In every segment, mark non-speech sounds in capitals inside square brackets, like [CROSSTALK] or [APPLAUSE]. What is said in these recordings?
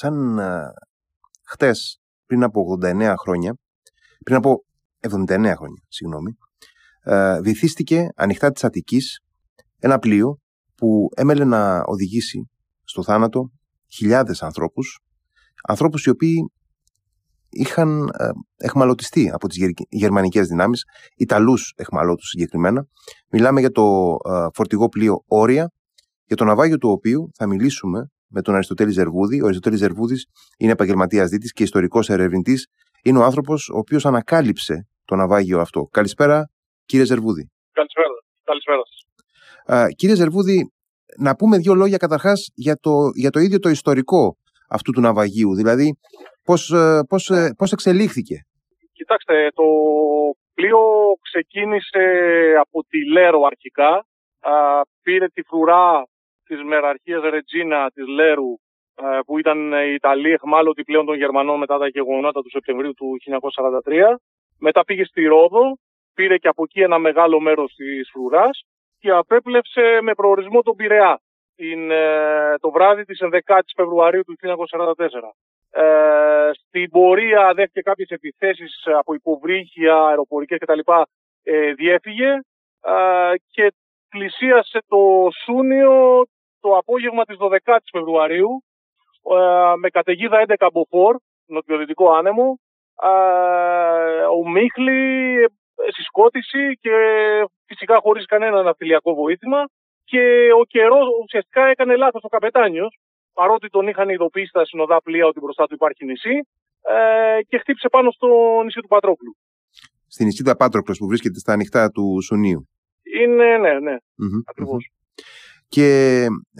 σαν χτες πριν από 89 χρόνια, πριν από 79 χρόνια, συγγνώμη, ε, βυθίστηκε ανοιχτά της Αττικής ένα πλοίο που έμελε να οδηγήσει στο θάνατο χιλιάδες ανθρώπους, ανθρώπους οι οποίοι είχαν ε, εχμαλωτιστεί από τις γερμανικές δυνάμεις, Ιταλούς εχμαλώτους συγκεκριμένα. Μιλάμε για το ε, φορτηγό πλοίο Όρια, για το ναυάγιο του οποίου θα μιλήσουμε με τον Αριστοτέλης Ζερβούδη. Ο Αριστοτέλης Ζερβούδης είναι επαγγελματίας δίτης και ιστορικός ερευνητής. Είναι ο άνθρωπος ο οποίος ανακάλυψε το ναυάγιο αυτό. Καλησπέρα, κύριε Ζερβούδη. Καλησπέρα. Καλησπέρα σας. κύριε Ζερβούδη, να πούμε δύο λόγια καταρχάς για το, για το ίδιο το ιστορικό αυτού του ναυαγίου. Δηλαδή, πώς πώς, ε, πώς εξελίχθηκε; Κοιτάξτε, το πλοίο ξεκίνησε από τη Λέρο αρχικά. πήρε τη φρουρά της μεραρχίας Ρετζίνα της Λέρου ε, που ήταν οι Ιταλοί εχμάλωτοι πλέον των Γερμανών μετά τα γεγονότα του Σεπτεμβρίου του 1943. Μετά πήγε στη Ρόδο, πήρε και από εκεί ένα μεγάλο μέρος της φρουράς και απέπλεψε με προορισμό τον Πειραιά την, ε, το βράδυ της 11ης Φεβρουαρίου του 1944. Ε, στην πορεία δέχτηκε κάποιες επιθέσεις από υποβρύχια, αεροπορικές κτλ. Ε, διέφυγε ε, και πλησίασε το Σούνιο το απόγευμα της 12ης Φεβρουαρίου ε, με καταιγίδα 11 μποφόρ, νοτιοδυτικό άνεμο, ε, ο Μίχλη, ε, συσκότηση και φυσικά χωρίς κανένα ναυτιλιακό βοήθημα και ο καιρός ουσιαστικά έκανε λάθος ο καπετάνιος παρότι τον είχαν ειδοποιήσει τα συνοδά πλοία ότι μπροστά του υπάρχει νησί και χτύπησε πάνω στο νησί του Πατρόκλου. Στην νησίδα Πάτροκλος που βρίσκεται στα ανοιχτά του Σουνίου. Είναι, ναι, ναι, mm ακριβως και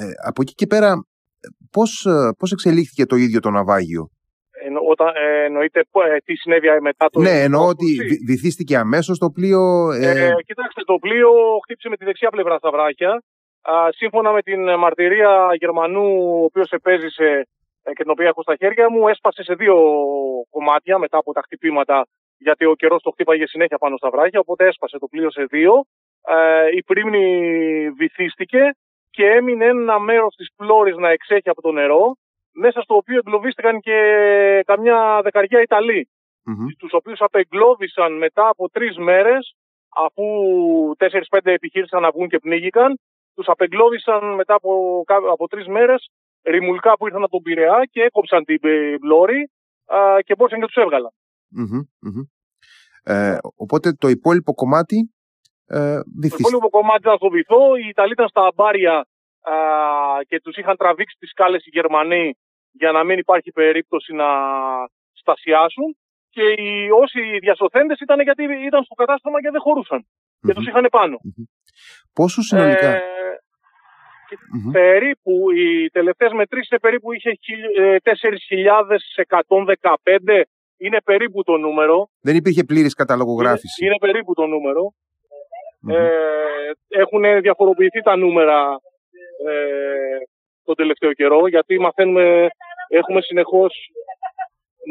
ε, από εκεί και πέρα, πώς, ε, πώς εξελίχθηκε το ίδιο το ναυάγιο; Εννο, όταν, ε, εννοείται ε, τι συνέβη μετά το... Ναι, εννοώ ότι βυθίστηκε αμέσως το πλοίο... Ε... κοιτάξτε, το πλοίο χτύπησε με τη δεξιά πλευρά στα βράχια. σύμφωνα με την μαρτυρία Γερμανού, ο οποίος επέζησε και την οποία έχω στα χέρια μου, έσπασε σε δύο κομμάτια μετά από τα χτυπήματα, γιατί ο καιρός το χτύπαγε συνέχεια πάνω στα βράχια, οπότε έσπασε το πλοίο σε δύο. η πρίμνη βυθίστηκε και έμεινε ένα μέρος της πλώρης να εξέχει από το νερό, μέσα στο οποίο εγκλωβίστηκαν και καμιά δεκαριά Ιταλοί, mm-hmm. τους οποίους απεγκλώβησαν μετά από τρεις μέρες, αφού τέσσερις-πέντε επιχείρησαν να βγουν και πνίγηκαν, τους απεγκλώβησαν μετά από, από τρεις μέρες ρημουλκά που ήρθαν από τον Πειραιά και έκοψαν την πλώρη και μπόρεσαν και τους εβγαλαν Ε, οπότε το υπόλοιπο κομμάτι ε, το υπόλοιπο κομμάτι ήταν στο βυθό. Οι Ιταλοί ήταν στα αμπάρια και τους είχαν τραβήξει τις σκάλες οι Γερμανοί για να μην υπάρχει περίπτωση να στασιάσουν. Και οι, όσοι διασωθέντες ήταν γιατί ήταν στο κατάστημα και δεν χωρουσαν Και τους είχαν πάνω. Πόσο συνολικά; Ε, Περίπου, οι τελευταίες μετρήσεις περίπου είχε 4.115 ε, είναι περίπου το νούμερο. Δεν υπήρχε πλήρης καταλογογράφηση. Είναι, είναι περίπου το νούμερο. Ε, έχουν διαφοροποιηθεί τα νούμερα ε, τον τελευταίο καιρό γιατί μαθαίνουμε, έχουμε συνεχώς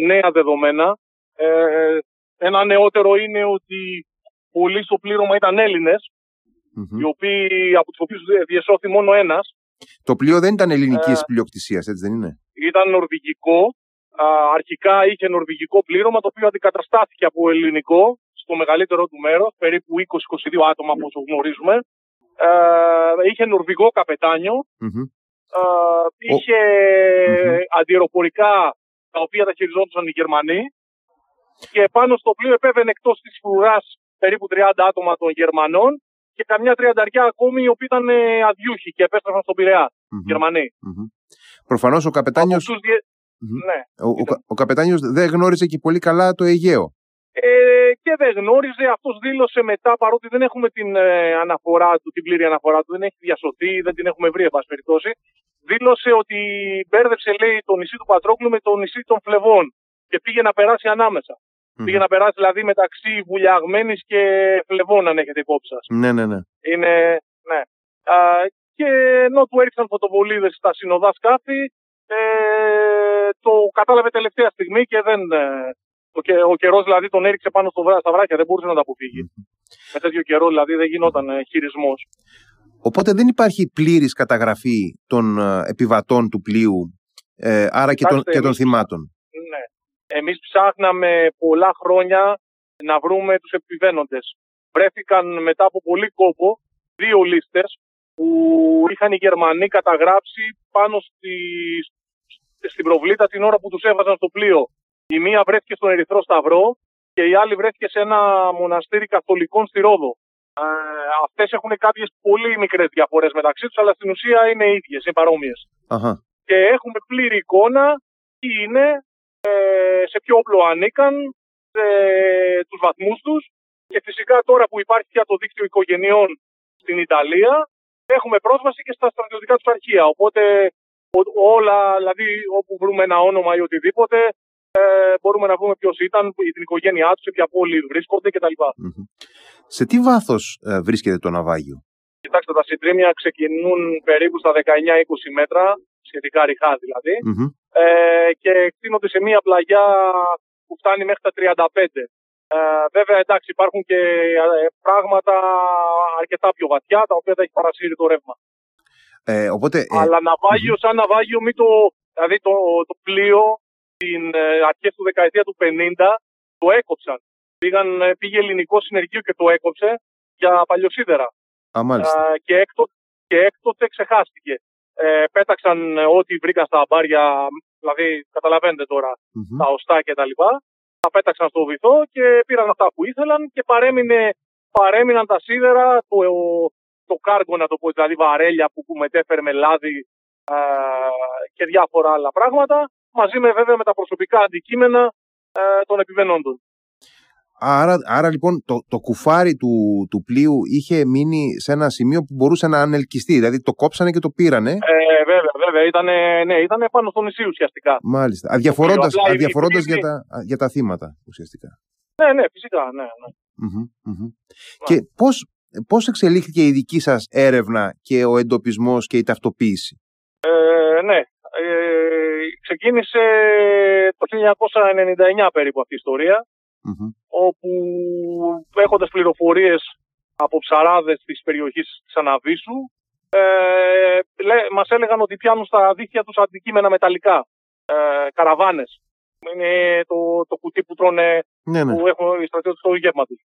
νέα δεδομένα. Ε, ένα νεότερο είναι ότι πολλοί στο πλήρωμα ήταν οι οποίοι, από τους οποίους διεσώθη μόνο ένας. Το πλοίο δεν ήταν ελληνικής ε, πλειοκτησίας, έτσι δεν είναι; Ήταν νορβηγικό. αρχικά είχε νορβηγικό πλήρωμα, το οποίο αντικαταστάθηκε από ελληνικό στο μεγαλύτερο του μέρος, περίπου 20-22 άτομα όπως γνωρίζουμε. Ε, είχε νορβηγό Ε, είχε αντιεροπορικά τα οποία τα χειριζόντουσαν οι Γερμανοί. Και πάνω στο πλοίο επέβαινε εκτός της φρουράς περίπου 30 άτομα των Γερμανών και καμιά τριανταριά ακόμη οι οποίοι ήταν αδιούχοι και επέστρεφαν στον Πειραιά. Mm-hmm. Γερμανοί. Mm-hmm. Προφανώς ο καπετάνιο. Ναι, ο, ο, ο καπετάνιος δεν γνώριζε και πολύ καλά το Αιγαίο. Ε, και δεν γνώριζε. Αυτός δήλωσε μετά, παρότι δεν έχουμε την ε, αναφορά του, την πλήρη αναφορά του, δεν έχει διασωθεί, δεν την έχουμε βρει, εν πάση περιπτώσει. Δήλωσε ότι μπέρδεψε, λέει, το νησί του Πατρόκλου με το νησί των Φλεβών και πήγε να περάσει ανάμεσα. Mm. Πήγε να περάσει δηλαδή μεταξύ Βουλιαγμένης και Φλεβών, αν έχετε υπόψη σας. Ναι, ναι, ναι. Είναι, ναι. Α, και ενώ του έριξαν φωτοβολίδες στα συνοδά σκάφη, ε, το κατάλαβε τελευταία στιγμή και δεν, ε, ο, και, ο καιρός δηλαδή τον έριξε πάνω στο, στα βράχια, δεν μπορούσε να τα αποφύγει. Με τέτοιο καιρό δηλαδή δεν γινόταν ε, χειρισμός. Οπότε δεν υπάρχει πλήρης καταγραφή των ε, επιβατών του πλοίου Ε, άρα και, των, και των θυμάτων. Ναι. Εμείς ψάχναμε πολλά χρόνια να βρούμε τους επιβαίνοντες. Βρέθηκαν μετά από πολύ κόπο δύο λίστες που είχαν οι Γερμανοί καταγράψει πάνω στη, στην προβλήτα την ώρα που τους έβαζαν στο πλοίο. Η μία βρέθηκε στον Ερυθρό Σταυρό και η άλλη βρέθηκε σε ένα μοναστήρι καθολικών στη Ρόδο. Ε, Αυτές έχουν κάποιες πολύ μικρές διαφορές μεταξύ τους, αλλά στην ουσία είναι ίδιες, είναι παρόμοιες. Και έχουμε πλήρη εικόνα τι είναι, ε, σε ποιο όπλο ανήκαν, σε τους βαθμούς τους. Και φυσικά τώρα που υπάρχει πια το δίκτυο οικογενειών στην Ιταλία, έχουμε πρόσβαση και στα στρατιωτικά τους αρχεία. Οπότε όλα, δηλαδή όπου βρούμε ένα όνομα ή οτιδήποτε, ε, μπορούμε να βρούμε ποιος ήταν, την οικογένειά τους, σε ποια πόλη βρίσκονται κτλ. Mm-hmm. Σε τι βάθος ε, βρίσκεται το ναυάγιο, Κοιτάξτε, τα συντρίμια ξεκινούν περίπου στα 19-20 μέτρα, σχετικά ρηχά δηλαδή, mm-hmm. ε, και εκτείνονται σε μία πλαγιά που φτάνει μέχρι τα 35. Ε, βέβαια, εντάξει, υπάρχουν και ε, πράγματα αρκετά πιο βαθιά, τα οποία θα έχει παρασύρει το ρεύμα. Ε, οπότε, ε, Αλλά ναυάγιο σαν ναυάγιο, μην το, δηλαδή το, το πλοίο την ε, αρχές του δεκαετία του 50 το έκοψαν. Πήγαν, ε, πήγε ελληνικό συνεργείο και το έκοψε για παλιοσίδερα. Α, μάλιστα. και, έκτο, και έκτοτε ξεχάστηκε. Ε, πέταξαν ό,τι βρήκαν στα αμπάρια, δηλαδή καταλαβαίνετε τα οστά και τα λοιπά. Τα πέταξαν στο βυθό και πήραν αυτά που ήθελαν και παρέμεινε, παρέμειναν τα σίδερα, το, το κάργο να το πω, δηλαδή βαρέλια που, που μετέφερε με λάδι και διάφορα άλλα πράγματα μαζί με βέβαια με τα προσωπικά αντικείμενα ε, των επιβενόντων. Άρα, άρα λοιπόν το, το κουφάρι του, του πλοίου είχε μείνει σε ένα σημείο που μπορούσε να ανελκυστεί. Δηλαδή το κόψανε και το πήρανε. Ε, βέβαια, βέβαια. Ήτανε, ναι, ήταν πάνω στο νησί ουσιαστικά. Μάλιστα. Αδιαφορώντας, αδιαφορώντας για, τα, για τα θύματα ουσιαστικά. Ναι, ναι, φυσικά. Ναι, ναι. Mm-hmm, Και πώς, πώς εξελίχθηκε η δική σας έρευνα και ο εντοπισμός και η ταυτοποίηση; Ε, ναι, ε, ξεκίνησε το 1999 περίπου αυτή η ιστορια όπου έχοντας πληροφορίες από ψαράδες της περιοχής της Αναβίσου ε, μας έλεγαν ότι πιάνουν στα δίχτυα τους αντικείμενα μεταλλικά, ε, καραβάνες. Είναι το, το κουτί που τρώνε, ναι, ναι. που έχουν οι στρατιώτες στο γεύμα τους.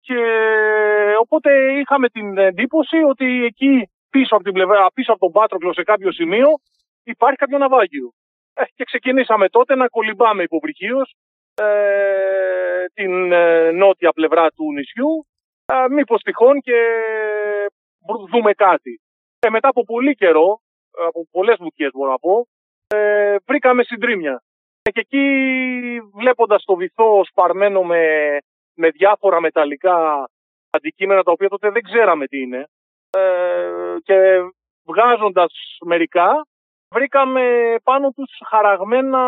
και οπότε είχαμε την εντύπωση ότι εκεί πίσω από την πλευρά, πίσω από τον Πάτροκλο σε κάποιο σημείο υπάρχει κάποιο ναυάγιο. Ε, και ξεκινήσαμε τότε να κολυμπάμε υποβρυχίως ε, την ε, νότια πλευρά του νησιού ε, μήπως τυχόν και δούμε κάτι. Ε, μετά από πολύ καιρό, από πολλές βουκίες μπορώ να πω, ε, βρήκαμε συντρίμια. Ε, και εκεί βλέποντας το βυθό σπαρμένο με, με διάφορα μεταλλικά αντικείμενα τα οποία τότε δεν ξέραμε τι είναι ε, και βγάζοντας μερικά βρήκαμε πάνω τους χαραγμένα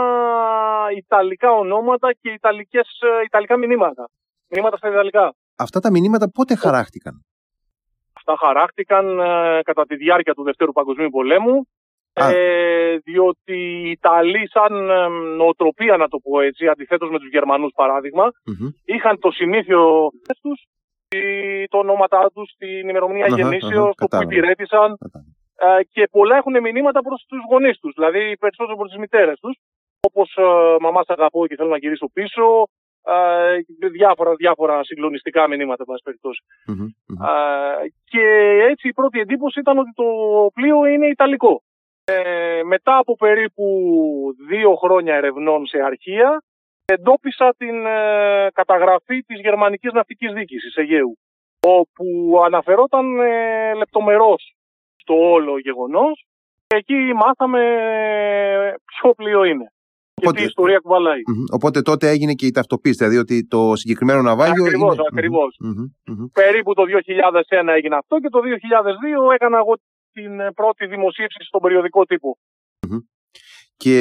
ιταλικά ονόματα και ιταλικές, ε, ιταλικά μηνύματα. Μηνύματα στα ιταλικά. Αυτά τα μηνύματα πότε χαράχτηκαν; Αυτά χαράχτηκαν ε, κατά τη διάρκεια του Δευτέρου Παγκοσμίου Πολέμου. Ε, διότι οι Ιταλοί σαν ε, νοοτροπία να το πω έτσι, αντιθέτως με τους Γερμανούς είχαν το συνήθιο τους, το ονόματά τους, την ημερομηνία γεννήσεως, το που υπηρέτησαν. Ε, και πολλά έχουν μηνύματα προς τους γονείς τους, δηλαδή περισσότερο προς τις μητέρες τους. Όπως ε, μαμά αγαπώ και θέλω να γυρίσω πίσω, ε, διάφορα, διάφορα συγκλονιστικά μηνύματα, εν περιπτώσει. και έτσι η πρώτη εντύπωση ήταν ότι το πλοίο είναι Ιταλικό. Ε, μετά από περίπου δύο χρόνια ερευνών σε αρχεία, εντόπισα την ε, καταγραφή της Γερμανικής Ναυτικής Δίκησης Αιγαίου, όπου αναφερόταν ε, λεπτομερώς στο όλο γεγονός. Εκεί μάθαμε ποιο πλοίο είναι. Οπότε, και τι ιστορία κουβαλάει. Οπότε τότε έγινε και η ταυτοποίηση, δηλαδή ότι το συγκεκριμένο ναυάγιο. Ακριβώς, είναι... ακριβώς. Περίπου το 2001 έγινε αυτό και το 2002 έκανα εγώ την πρώτη δημοσίευση στον περιοδικό τύπο. Και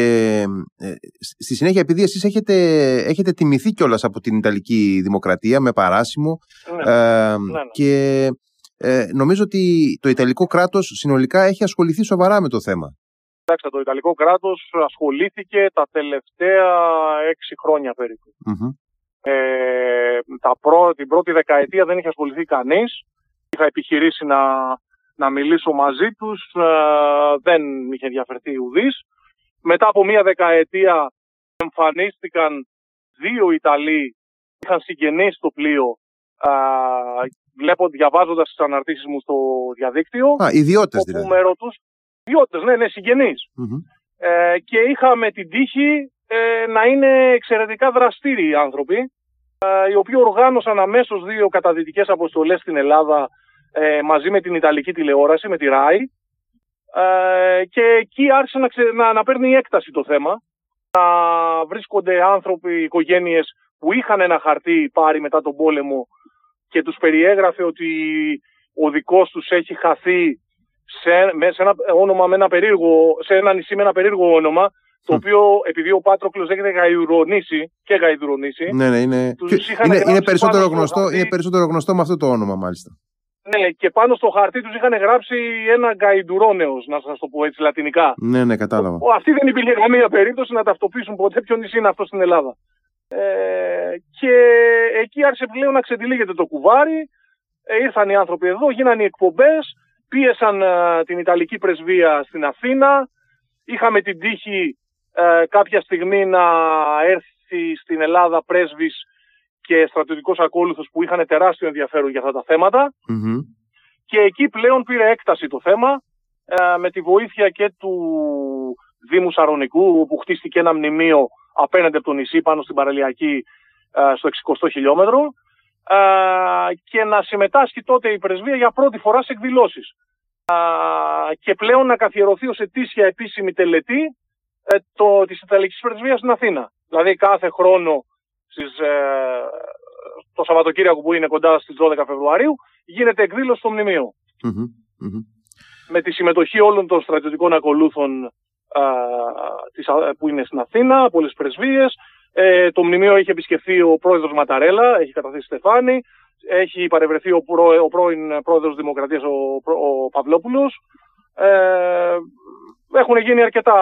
ε, στη συνέχεια, επειδή εσείς έχετε, έχετε τιμηθεί κιόλας από την Ιταλική Δημοκρατία με παράσημο ναι. Ε, ναι, ναι. και ε, νομίζω ότι το Ιταλικό κράτος συνολικά έχει ασχοληθεί σοβαρά με το θέμα. Κοιτάξτε, το Ιταλικό κράτος ασχολήθηκε τα τελευταία έξι χρόνια περίπου. Ε, τα πρό, την πρώτη δεκαετία δεν είχε ασχοληθεί κανείς. Είχα επιχειρήσει να, να μιλήσω μαζί τους, ε, δεν είχε ενδιαφερθεί ουδής. μετά από μία δεκαετία εμφανίστηκαν δύο Ιταλοί είχαν συγγενείς στο πλοίο α, βλέπω διαβάζοντας τις αναρτήσεις μου στο διαδίκτυο Α, ιδιώτες δηλαδή. με ρωτούς, ιδιώτες, ναι, ναι, συγγενείς. Ε, και είχαμε την τύχη ε, να είναι εξαιρετικά δραστήριοι άνθρωποι ε, οι οποίοι οργάνωσαν αμέσως δύο καταδυτικές αποστολές στην Ελλάδα ε, μαζί με την Ιταλική τηλεόραση, με τη ΡΑΗ ε, και εκεί άρχισε να, ξε, να, να παίρνει έκταση το θέμα να βρίσκονται άνθρωποι, οικογένειες που είχαν ένα χαρτί πάρει μετά τον πόλεμο και τους περιέγραφε ότι ο δικός τους έχει χαθεί σε, σε ένα όνομα με ένα περίεργο, σε ένα νησί με ένα περίεργο όνομα το οποίο επειδή ο Πάτροκλος έχετε γαϊδουρονήσει και γαϊδουρονήσει ναι, ναι, είναι, είναι, είναι, περισσότερο γνωστό, είναι περισσότερο γνωστό με αυτό το όνομα μάλιστα. Ναι, και πάνω στο χαρτί τους είχαν γράψει ένα γκαϊντουρόνεο, να σας το πω έτσι λατινικά. Ναι, ναι, κατάλαβα. Ο, αυτή δεν υπήρχε καμία περίπτωση να ταυτοποιήσουν ποτέ ποιο νησί είναι αυτό στην Ελλάδα. Ε, και εκεί άρχισε πλέον να ξετυλίγεται το κουβάρι. Ε, ήρθαν οι άνθρωποι εδώ, γίνανε οι εκπομπές, πίεσαν ε, την Ιταλική πρεσβεία στην Αθήνα. Είχαμε την τύχη ε, κάποια στιγμή να έρθει στην Ελλάδα πρέσβης και στρατιωτικός ακόλουθος που είχαν τεράστιο ενδιαφέρον για αυτά τα θεματα και εκεί πλέον πήρε έκταση το θέμα ε, με τη βοήθεια και του Δήμου Σαρονικού όπου χτίστηκε ένα μνημείο απέναντι από το νησί πάνω στην παραλιακή ε, στο 60 χιλιόμετρο ε, και να συμμετάσχει τότε η πρεσβεία για πρώτη φορά σε εκδηλώσεις. Και πλέον να καθιερωθεί ως ετήσια επίσημη τελετή το, της Ιταλικής Πρεσβείας στην Αθήνα. Δηλαδή κάθε χρόνο στις, ε, το Σαββατοκύριακο που είναι κοντά στις 12 Φεβρουαρίου γίνεται εκδήλωση στο μνημειο Με τη συμμετοχή όλων των στρατιωτικών ακολούθων α, της, που είναι στην Αθήνα, από όλες τις πρεσβείες. Ε, το μνημείο έχει επισκεφθεί ο πρόεδρος Ματαρέλα, έχει καταθέσει Στεφάνη, έχει παρευρεθεί ο, προ, ο πρώην πρόεδρος Δημοκρατίας ο, ο Παυλόπουλος. Ε, έχουν γίνει αρκετά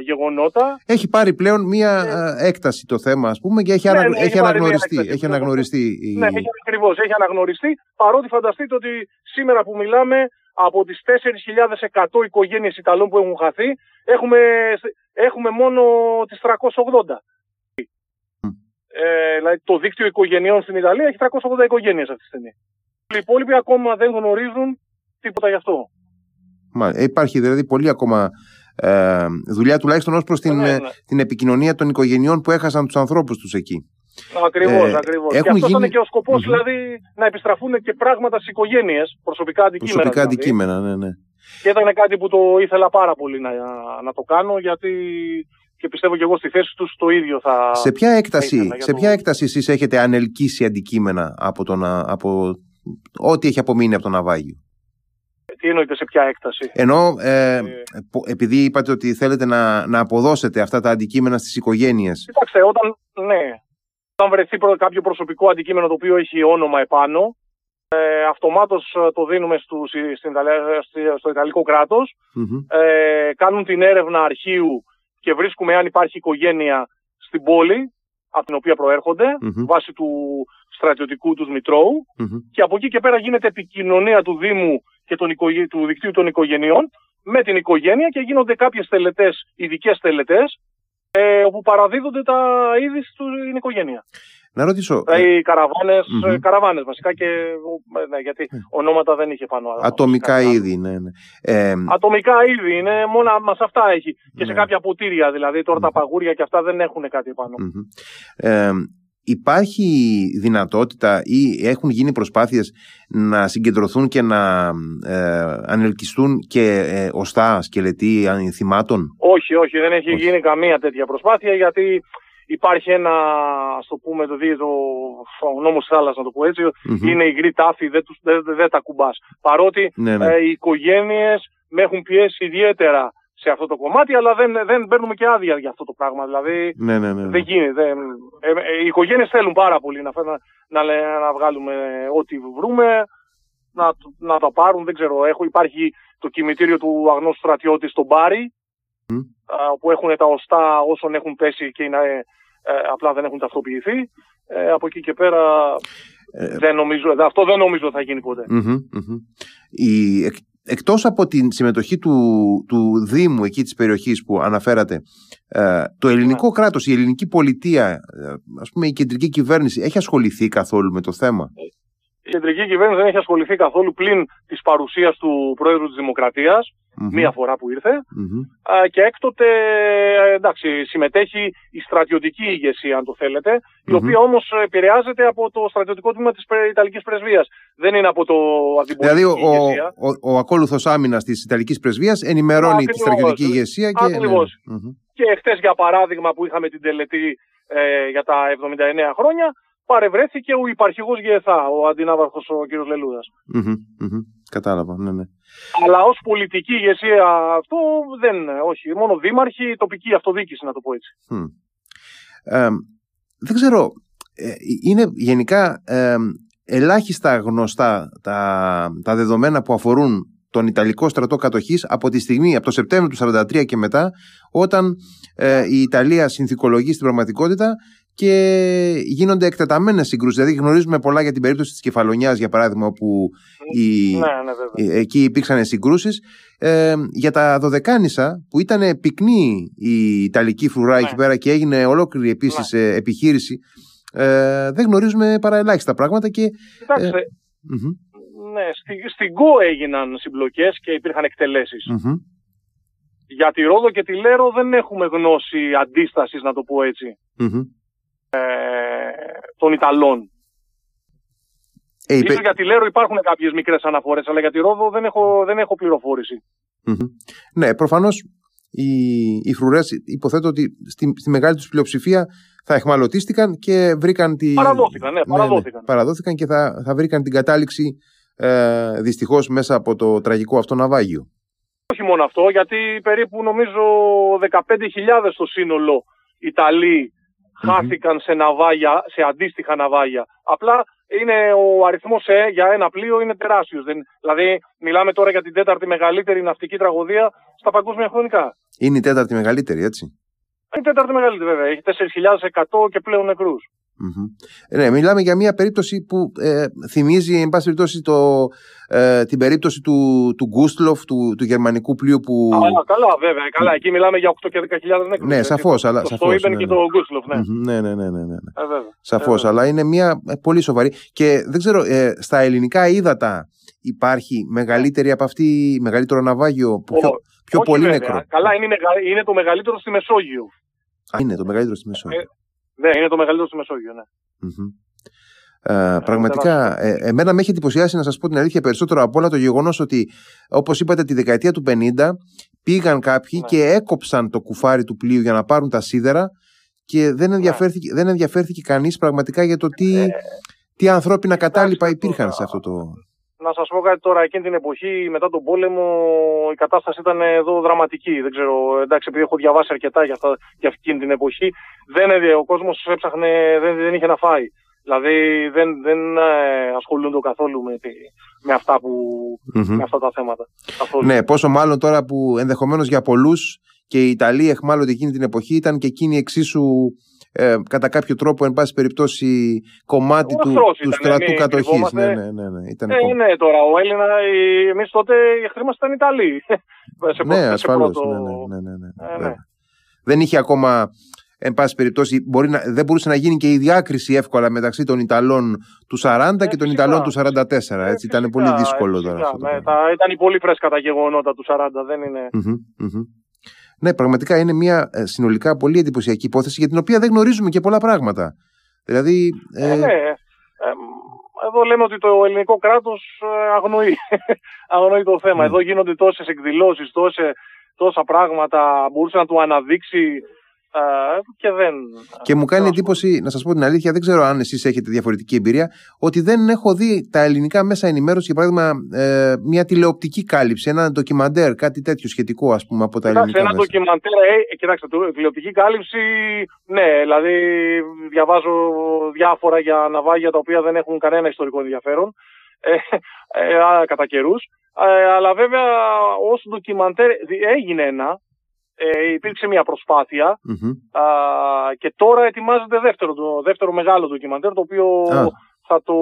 γεγονότα. Έχει πάρει πλέον μία ε, έκταση το θέμα, ας πούμε, και έχει, ναι, ναι, έχει, αναγνωριστεί. Έχει αναγνωριστεί. Η... Ναι, έχει, ακριβώς, έχει αναγνωριστεί. Παρότι φανταστείτε ότι σήμερα που μιλάμε από τις 4.100 οικογένειες Ιταλών που έχουν χαθεί, έχουμε, έχουμε μόνο τις 380. Ε, δηλαδή το δίκτυο οικογενειών στην Ιταλία έχει 380 οικογένειες αυτή τη στιγμή. Οι υπόλοιποι ακόμα δεν γνωρίζουν τίποτα γι' αυτό. Υπάρχει δηλαδή πολύ ακόμα ε, δουλειά τουλάχιστον ως προς την, ναι, ναι. την επικοινωνία των οικογενειών που έχασαν τους ανθρώπους τους εκεί. Ακριβώς, ε, ακριβώς. Και αυτός γίνει... ήταν και ο σκοπος δηλαδή να επιστραφούν και πράγματα στις οικογένειες, προσωπικά αντικείμενα. Προσωπικά δηλαδή. αντικείμενα, ναι, ναι. Και ήταν κάτι που το ήθελα πάρα πολύ να, να το κάνω γιατί και πιστεύω και εγώ στη θέση τους το ίδιο θα... Σε ποια έκταση, σε ποια έκταση εσείς έχετε ανελκύσει αντικείμενα από, τον, από ό,τι έχει απομείνει από το ναυάγιο; Τι εννοείται σε ποια έκταση; Ενώ ε, ε, επειδή είπατε ότι θέλετε να, να αποδώσετε αυτά τα αντικείμενα στις οικογένειες. Κοιτάξτε, όταν, ναι, όταν βρεθεί κάποιο προσωπικό αντικείμενο το οποίο έχει όνομα επάνω, ε, αυτομάτως ε, το δίνουμε στους, στην, στο Ιταλικό Ε, κάνουν την έρευνα αρχείου και βρίσκουμε αν υπάρχει οικογένεια στην πόλη από την οποία βάσει του στρατιωτικού τους μητρώου. Και από εκεί και πέρα γίνεται επικοινωνία του Δήμου και των του δικτύου των οικογενειών με την οικογένεια και γίνονται κάποιες τελετές, ειδικές τελετές ε, όπου παραδίδονται τα είδη στην οικογένεια. Να ρωτήσω. Δηλαδή οι καραβάνες, mm-hmm. καραβάνες βασικά και ναι, γιατί mm. ονόματα δεν είχε πάνω. Ατομικά είδη, ναι. ναι. Ε, Ατομικά είδη είναι, μόνο μας αυτά έχει. Και σε ναι. κάποια ποτήρια δηλαδή, τώρα τα παγούρια και αυτά δεν έχουν κάτι πάνω. Ε, Υπάρχει δυνατότητα ή έχουν γίνει προσπάθειες να συγκεντρωθούν και να ε, ανελκυστούν και ε, οστά σκελετή θυμάτων; Όχι, όχι, δεν έχει γίνει καμία τέτοια προσπάθεια γιατί υπάρχει ένα, ας το πούμε, το, το, ο νόμος θάλασσας, να το πω ετσι είναι υγρή τάφη, δεν, δεν, δεν τα κουμπάς. Παρότι ναι, ναι. Ε, οι οικογένειες με έχουν πιέσει ιδιαίτερα σε αυτό το κομμάτι, αλλά δεν, δεν παίρνουμε και άδεια για αυτό το πράγμα. Δηλαδή ναι, ναι, ναι. δεν γίνεται. Ε, ε, οι οικογένειες θέλουν πάρα πολύ να, να, να, να βγάλουμε ό,τι βρούμε, να, να το πάρουν. Δεν ξέρω. Έχω, υπάρχει το κημητήριο του αγνώστου στρατιώτη στο Μπάρι, mm. όπου έχουν τα οστά όσων έχουν πέσει και είναι, ε, απλά δεν έχουν ταυτοποιηθεί. Ε, από εκεί και πέρα δεν νομίζω, αυτό δεν νομίζω θα γίνει ποτέ. Η, εκτός από την συμμετοχή του, του Δήμου εκεί της περιοχής που αναφέρατε, ε, το ελληνικό ναι. κράτος, η ελληνική πολιτεία, ε, ας πούμε η κεντρική κυβέρνηση, έχει ασχοληθεί καθόλου με το θέμα; Η κεντρική κυβέρνηση δεν έχει ασχοληθεί καθόλου πλην της παρουσίας του Πρόεδρου της Δημοκρατίας, μία φορά που ηρθε και έκτοτε εντάξει, συμμετέχει η στρατιωτική ηγεσία αν το θελετε η οποία όμως επηρεάζεται από το στρατιωτικό τμήμα της Ιταλικής Πρεσβείας δεν είναι από το αντιπολιτική δηλαδή, ο, ηγεσία. Ο, ο, ο ακόλουθος άμυνας της Ιταλικής Πρεσβείας ενημερώνει τη στρατιωτική ηγεσία και... Ακριβώς. Ναι. Και χτες για παράδειγμα που είχαμε την τελετή ε, για τα 79 χρόνια παρευρέθηκε ο υπαρχηγός ΓΕΘΑ, ο αντινάβαρχος ο κ. λελουδας Κατάλαβα, ναι, ναι. Αλλά ως πολιτική ηγεσία αυτό δεν, όχι. Μόνο δήμαρχοι, τοπική αυτοδιοίκηση να το πω έτσι. Ε, δεν ξέρω, ε, είναι γενικά ε, ελάχιστα γνωστά τα, τα δεδομένα που αφορούν τον Ιταλικό στρατό κατοχής από τη στιγμή, από το Σεπτέμβριο του 1943 και μετά, όταν ε, η Ιταλία συνθηκολογεί στην πραγματικότητα και γίνονται εκτεταμένες συγκρούσεις. Δηλαδή, γνωρίζουμε πολλά για την περίπτωση της Κεφαλονιάς, για παράδειγμα, όπου η... ναι, ναι, εκεί υπήρξαν συγκρούσεις. Ε, για τα Δωδεκάνησα, που ήταν πυκνή η Ιταλική φρουρά εκεί ναι. πέρα και έγινε ολόκληρη επίσης ναι. επιχείρηση, ε, δεν γνωρίζουμε παρά ελάχιστα πράγματα. Και, Κοιτάξτε, ε, ναι, στη, στην ΚΟ έγιναν συμπλοκές και υπήρχαν Για τη Ρόδο και τη Λέρο δεν έχουμε γνώση αντίστασης, να το πω έτσι ε, των Ιταλών. Ε, είπε... Ίσως για τη Λέρο υπάρχουν κάποιες μικρές αναφορές, αλλά για τη Ρόδο δεν έχω, δεν έχω Ναι, προφανώς οι, οι φρουρές υποθέτω ότι στη, στη μεγάλη τους πλειοψηφία θα εχμαλωτίστηκαν και βρήκαν τη... Παραδόθηκαν, ναι, παραδόθηκαν. Ναι, ναι, παραδόθηκαν και θα, θα βρήκαν την κατάληξη ε, δυστυχώς μέσα από το τραγικό αυτό ναυάγιο. Όχι μόνο αυτό, γιατί περίπου νομίζω 15.000 στο σύνολο Ιταλοί χάθηκαν σε ναυάγια, σε αντίστοιχα ναυάγια. Απλά είναι ο αριθμός ε, για ένα πλοίο είναι τεράστιος. Δεν, δηλαδή μιλάμε τώρα για την τέταρτη μεγαλύτερη ναυτική τραγωδία στα παγκόσμια χρονικά. Είναι η τέταρτη μεγαλύτερη έτσι; Είναι η τέταρτη μεγαλύτερη βέβαια. Έχει 4.100 και πλέον νεκρούς. Mm-hmm. Ναι, μιλάμε για μια περίπτωση που ε, θυμίζει, εν πάση περιπτώσει, το, ε, την περίπτωση του, του Γκούστλοφ, του, του γερμανικού πλοίου που. Α, καλά, βέβαια. Καλά, εκεί μιλάμε για 8 και 10.000 νεκρούς. Ναι, σαφώς. Το, το, το ναι, και ναι. το Γκούστλοφ, ναι. ναι. Ναι, ναι, ναι. ναι, Ε, Σαφώς. Αλλά είναι μια ε, πολύ σοβαρή. Και δεν ξέρω, ε, στα ελληνικά ύδατα υπάρχει μεγαλύτερη από αυτή, μεγαλύτερο ναυάγιο που πιο, πιο πολύ βέβαια. νεκρό; Καλά, είναι, είναι το μεγαλύτερο στη Μεσόγειο. Α, είναι το μεγαλύτερο στη Μεσόγειο. Ε, ναι, είναι το μεγαλύτερο στη Μεσόγειο, ναι. Ε, πραγματικά, ε, εμένα με έχει εντυπωσιάσει να σας πω την αλήθεια περισσότερο από όλα το γεγονός ότι, όπως είπατε, τη δεκαετία του 50 πήγαν κάποιοι ναι. και έκοψαν το κουφάρι του πλοίου για να πάρουν τα σίδερα και δεν ναι. ενδιαφέρθηκε, ναι. δεν ενδιαφέρθηκε κανείς πραγματικά για το τι, ε, τι ανθρώπινα κατάλοιπα υπήρχαν σε αυτό το. Να σας πω κάτι τώρα, εκείνη την εποχή μετά τον πόλεμο η κατάσταση ήταν εδώ δραματική. Δεν ξέρω, εντάξει, επειδή έχω διαβάσει αρκετά για, αυτά, για εκείνη την εποχή, δεν, ο κόσμος έψαχνε, δεν, δεν είχε να φάει. Δηλαδή δεν, δεν ε, ασχολούνται καθόλου με, με, αυτά που, με αυτά τα θέματα. Καθόλου. Ναι, πόσο μάλλον τώρα που ενδεχομένως για πολλούς και οι Ιταλοί εχμάλωτοι εκείνη την εποχή ήταν και εκείνη εξίσου ε, κατά κάποιο τρόπο, εν πάση περιπτώσει, κομμάτι του, του στρατού κατοχής. Ναι, ναι, ναι, ναι, ήταν ε, ναι, τώρα ο Έλληνα, εμείς τότε οι εχθροί μας ήταν Ιταλοί. [LAUGHS] ναι, ασφαλώς. Ναι, ναι, ναι, ναι, ε, ναι. Δεν είχε ακόμα εν πάση περιπτώσει, μπορεί να, δεν μπορούσε να γίνει και η διάκριση εύκολα μεταξύ των Ιταλών του 40 ε, και των Ιταλών του 44. Ε, έτσι, ήταν πολύ δύσκολο τώρα. Αυτό ναι, τα, ήταν πολύ φρέσκα τα γεγονότα του 40, δεν είναι. Ναι, πραγματικά είναι μια ε, συνολικά πολύ εντυπωσιακή υπόθεση για την οποία δεν γνωρίζουμε και πολλά πράγματα. Δηλαδή. Ε, ναι. Εδώ λέμε ότι το ελληνικό κράτος αγνοεί, [LAUGHS] αγνοεί το θέμα. Εδώ γίνονται τόσες εκδηλώσεις, τόσα πράγματα. Μπορούσε να του αναδείξει και δεν. Και μου κάνει εντύπωση, να σας πω την αλήθεια, δεν ξέρω αν εσείς έχετε διαφορετική εμπειρία, ότι δεν έχω δει τα ελληνικά μέσα ενημέρωσης, για παράδειγμα, ε, μια τηλεοπτική κάλυψη, ένα ντοκιμαντέρ, κάτι τέτοιο σχετικό, ας πούμε, από τα ελληνικά. Ένα ντοκιμαντέρ, ε, κοιτάξτε, τηλεοπτική κάλυψη, ναι, δηλαδή διαβάζω διάφορα για ναυάγια τα οποία δεν έχουν κανένα ιστορικό ενδιαφέρον. Ε, ε, κατά καιρούς. Ε, αλλά βέβαια ως ντοκιμαντέρ έγινε ένα ε, υπήρξε μια προσπαθεια α, και τώρα ετοιμάζεται δεύτερο, το δεύτερο μεγάλο ντοκιμαντέρ το οποίο θα το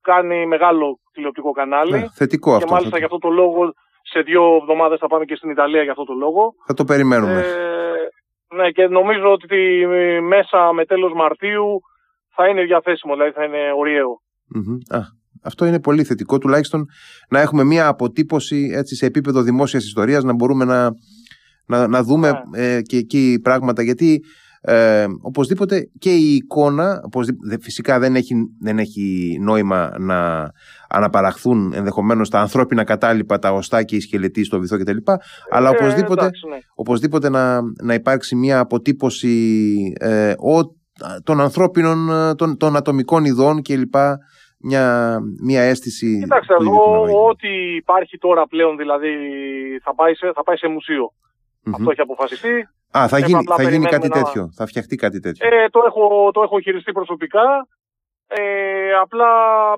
κάνει μεγάλο τηλεοπτικό κανάλι. θετικό και μάλιστα για αυτό το λόγο σε δύο εβδομάδες θα πάμε και στην Ιταλία για αυτό το λόγο. Θα το περιμένουμε. Ε, ναι, και νομίζω ότι μέσα με τέλος Μαρτίου θα είναι διαθέσιμο, δηλαδή θα είναι ωραίο. Α, αυτό είναι πολύ θετικό, τουλάχιστον να έχουμε μια αποτύπωση έτσι, σε επίπεδο δημόσιας ιστορίας, να μπορούμε να, να, να δούμε Ναι. ε, και εκεί πράγματα, γιατί ε, οπωσδήποτε και η εικόνα, οπωσδήποτε, φυσικά δεν έχει, δεν έχει νόημα να αναπαραχθούν ενδεχομένως τα ανθρώπινα κατάλοιπα, τα οστά και οι σκελετοί στο βυθό κτλ. Αλλά Ε, οπωσδήποτε, εντάξει, ναι. οπωσδήποτε να, να υπάρξει μια αποτύπωση ε, ο, των ανθρώπινων, ε, των, των ατομικών ειδών κλπ. Μια, μια αίσθηση. Κοιτάξτε, του ίδιου του εγώ ναυαγίου. ό,τι υπάρχει τώρα πλέον δηλαδή θα πάει σε, θα πάει σε μουσείο. Μμμ. Αυτό έχει αποφασιστεί. Α, θα Έπρεπε γίνει, απλά θα γίνει περιμένουμε κάτι να- τέτοιο. Θα φτιαχτεί κάτι τέτοιο. Ε, το, έχω, το έχω χειριστεί προσωπικά. Ε, απλά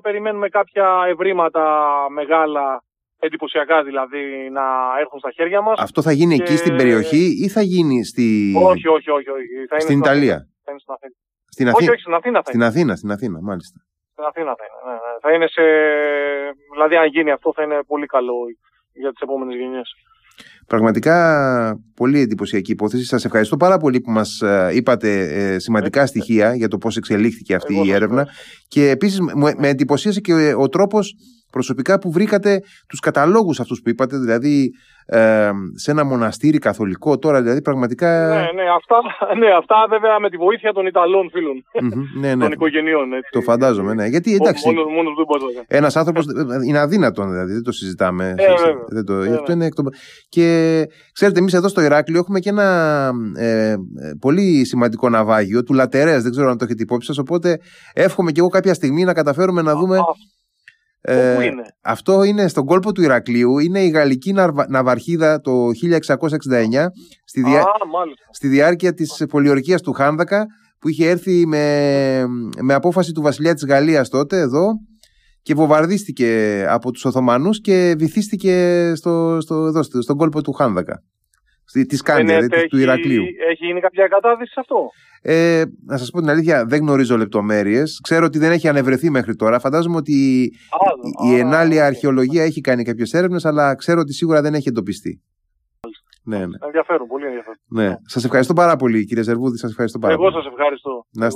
περιμένουμε κάποια ευρήματα μεγάλα, εντυπωσιακά δηλαδή, να έρθουν στα χέρια μας. Αυτό θα γίνει εκεί και- στην περιοχή ή θα γίνει στη... Όχι, όχι, όχι. όχι. Θα είναι στην Ιταλία; Αθήνα. Θα είναι στην Αθήνα. Στην Όχι, Αθήνα; όχι, στην Αθήνα θα Στην είναι. Αθήνα, στην Αθήνα, μάλιστα. Στην Αθήνα θα είναι. Ναι, ναι. Θα είναι σε... Δηλαδή, αν γίνει αυτό, θα είναι πολύ καλό για τις επόμενες γενιές. Πραγματικά πολύ εντυπωσιακή υπόθεση. Σας ευχαριστώ πάρα πολύ που μας ε, είπατε ε, σημαντικά Ε, στοιχεία για το πώς εξελίχθηκε αυτή Εγώ η σας έρευνα. ευχαριστώ. Και επίσης μου- με εντυπωσίασε και ο, ο τρόπος προσωπικά που βρήκατε τους καταλόγους αυτούς που είπατε, δηλαδή ε, σε ένα μοναστήρι καθολικό τώρα, δηλαδή πραγματικά... Ναι, ναι, αυτά, [LAUGHS] ναι, αυτά βέβαια με τη βοήθεια των Ιταλών φίλων, Μμμ, ναι, ναι. των οικογενειών. Έτσι. Το φαντάζομαι, ναι. Γιατί εντάξει, Μόνος, μόνος δεν μπορεί να το κάνει. Ένας άνθρωπος είναι αδύνατον, δηλαδή δεν το συζητάμε. Ε, βέβαια. δεν το, Ε, αυτό είναι εκ των- Και ξέρετε, εμείς εδώ στο Ηράκλειο έχουμε και ένα ε, ε, πολύ σημαντικό ναυάγιο του Λατερέ. Δεν ξέρω αν το έχετε υπόψη σας. Οπότε εύχομαι και εγώ κάποια στιγμή να καταφέρουμε να δούμε. Α, ε, Πού είναι; αυτό είναι στον κόλπο του Ηρακλείου. Είναι η γαλλική ναρβα- ναυαρχίδα το 1669 στη, διά- Α, μάλιστα. στη διάρκεια της πολιορκίας του Χάνδακα που είχε έρθει με, με απόφαση του βασιλιά της Γαλλίας τότε εδώ και βομβαρδίστηκε από τους Οθωμανούς και βυθίστηκε στο, στο, εδώ, στο, στον κόλπο του Χάνδακα. Στη, της Κάνδια, Δεν δηλαδή, του έχει- Ηρακλείου. Έχει γίνει κάποια κατάδυση σε αυτό; Ε, να σας πω την αλήθεια, δεν γνωρίζω λεπτομέρειες. Ξέρω ότι δεν έχει ανεβρεθεί μέχρι τώρα. Φαντάζομαι ότι Α, η α, ενάλια οκ. αρχαιολογία έχει κάνει κάποιες έρευνες, αλλά ξέρω ότι σίγουρα δεν έχει εντοπιστεί. Ναι, ναι, Ενδιαφέρον, πολύ ενδιαφέρον. ναι. Σας ευχαριστώ πάρα πολύ κύριε Ζερβούδη, σας ευχαριστώ πάρα Εγώ πολύ. σας ευχαριστώ. Να είστε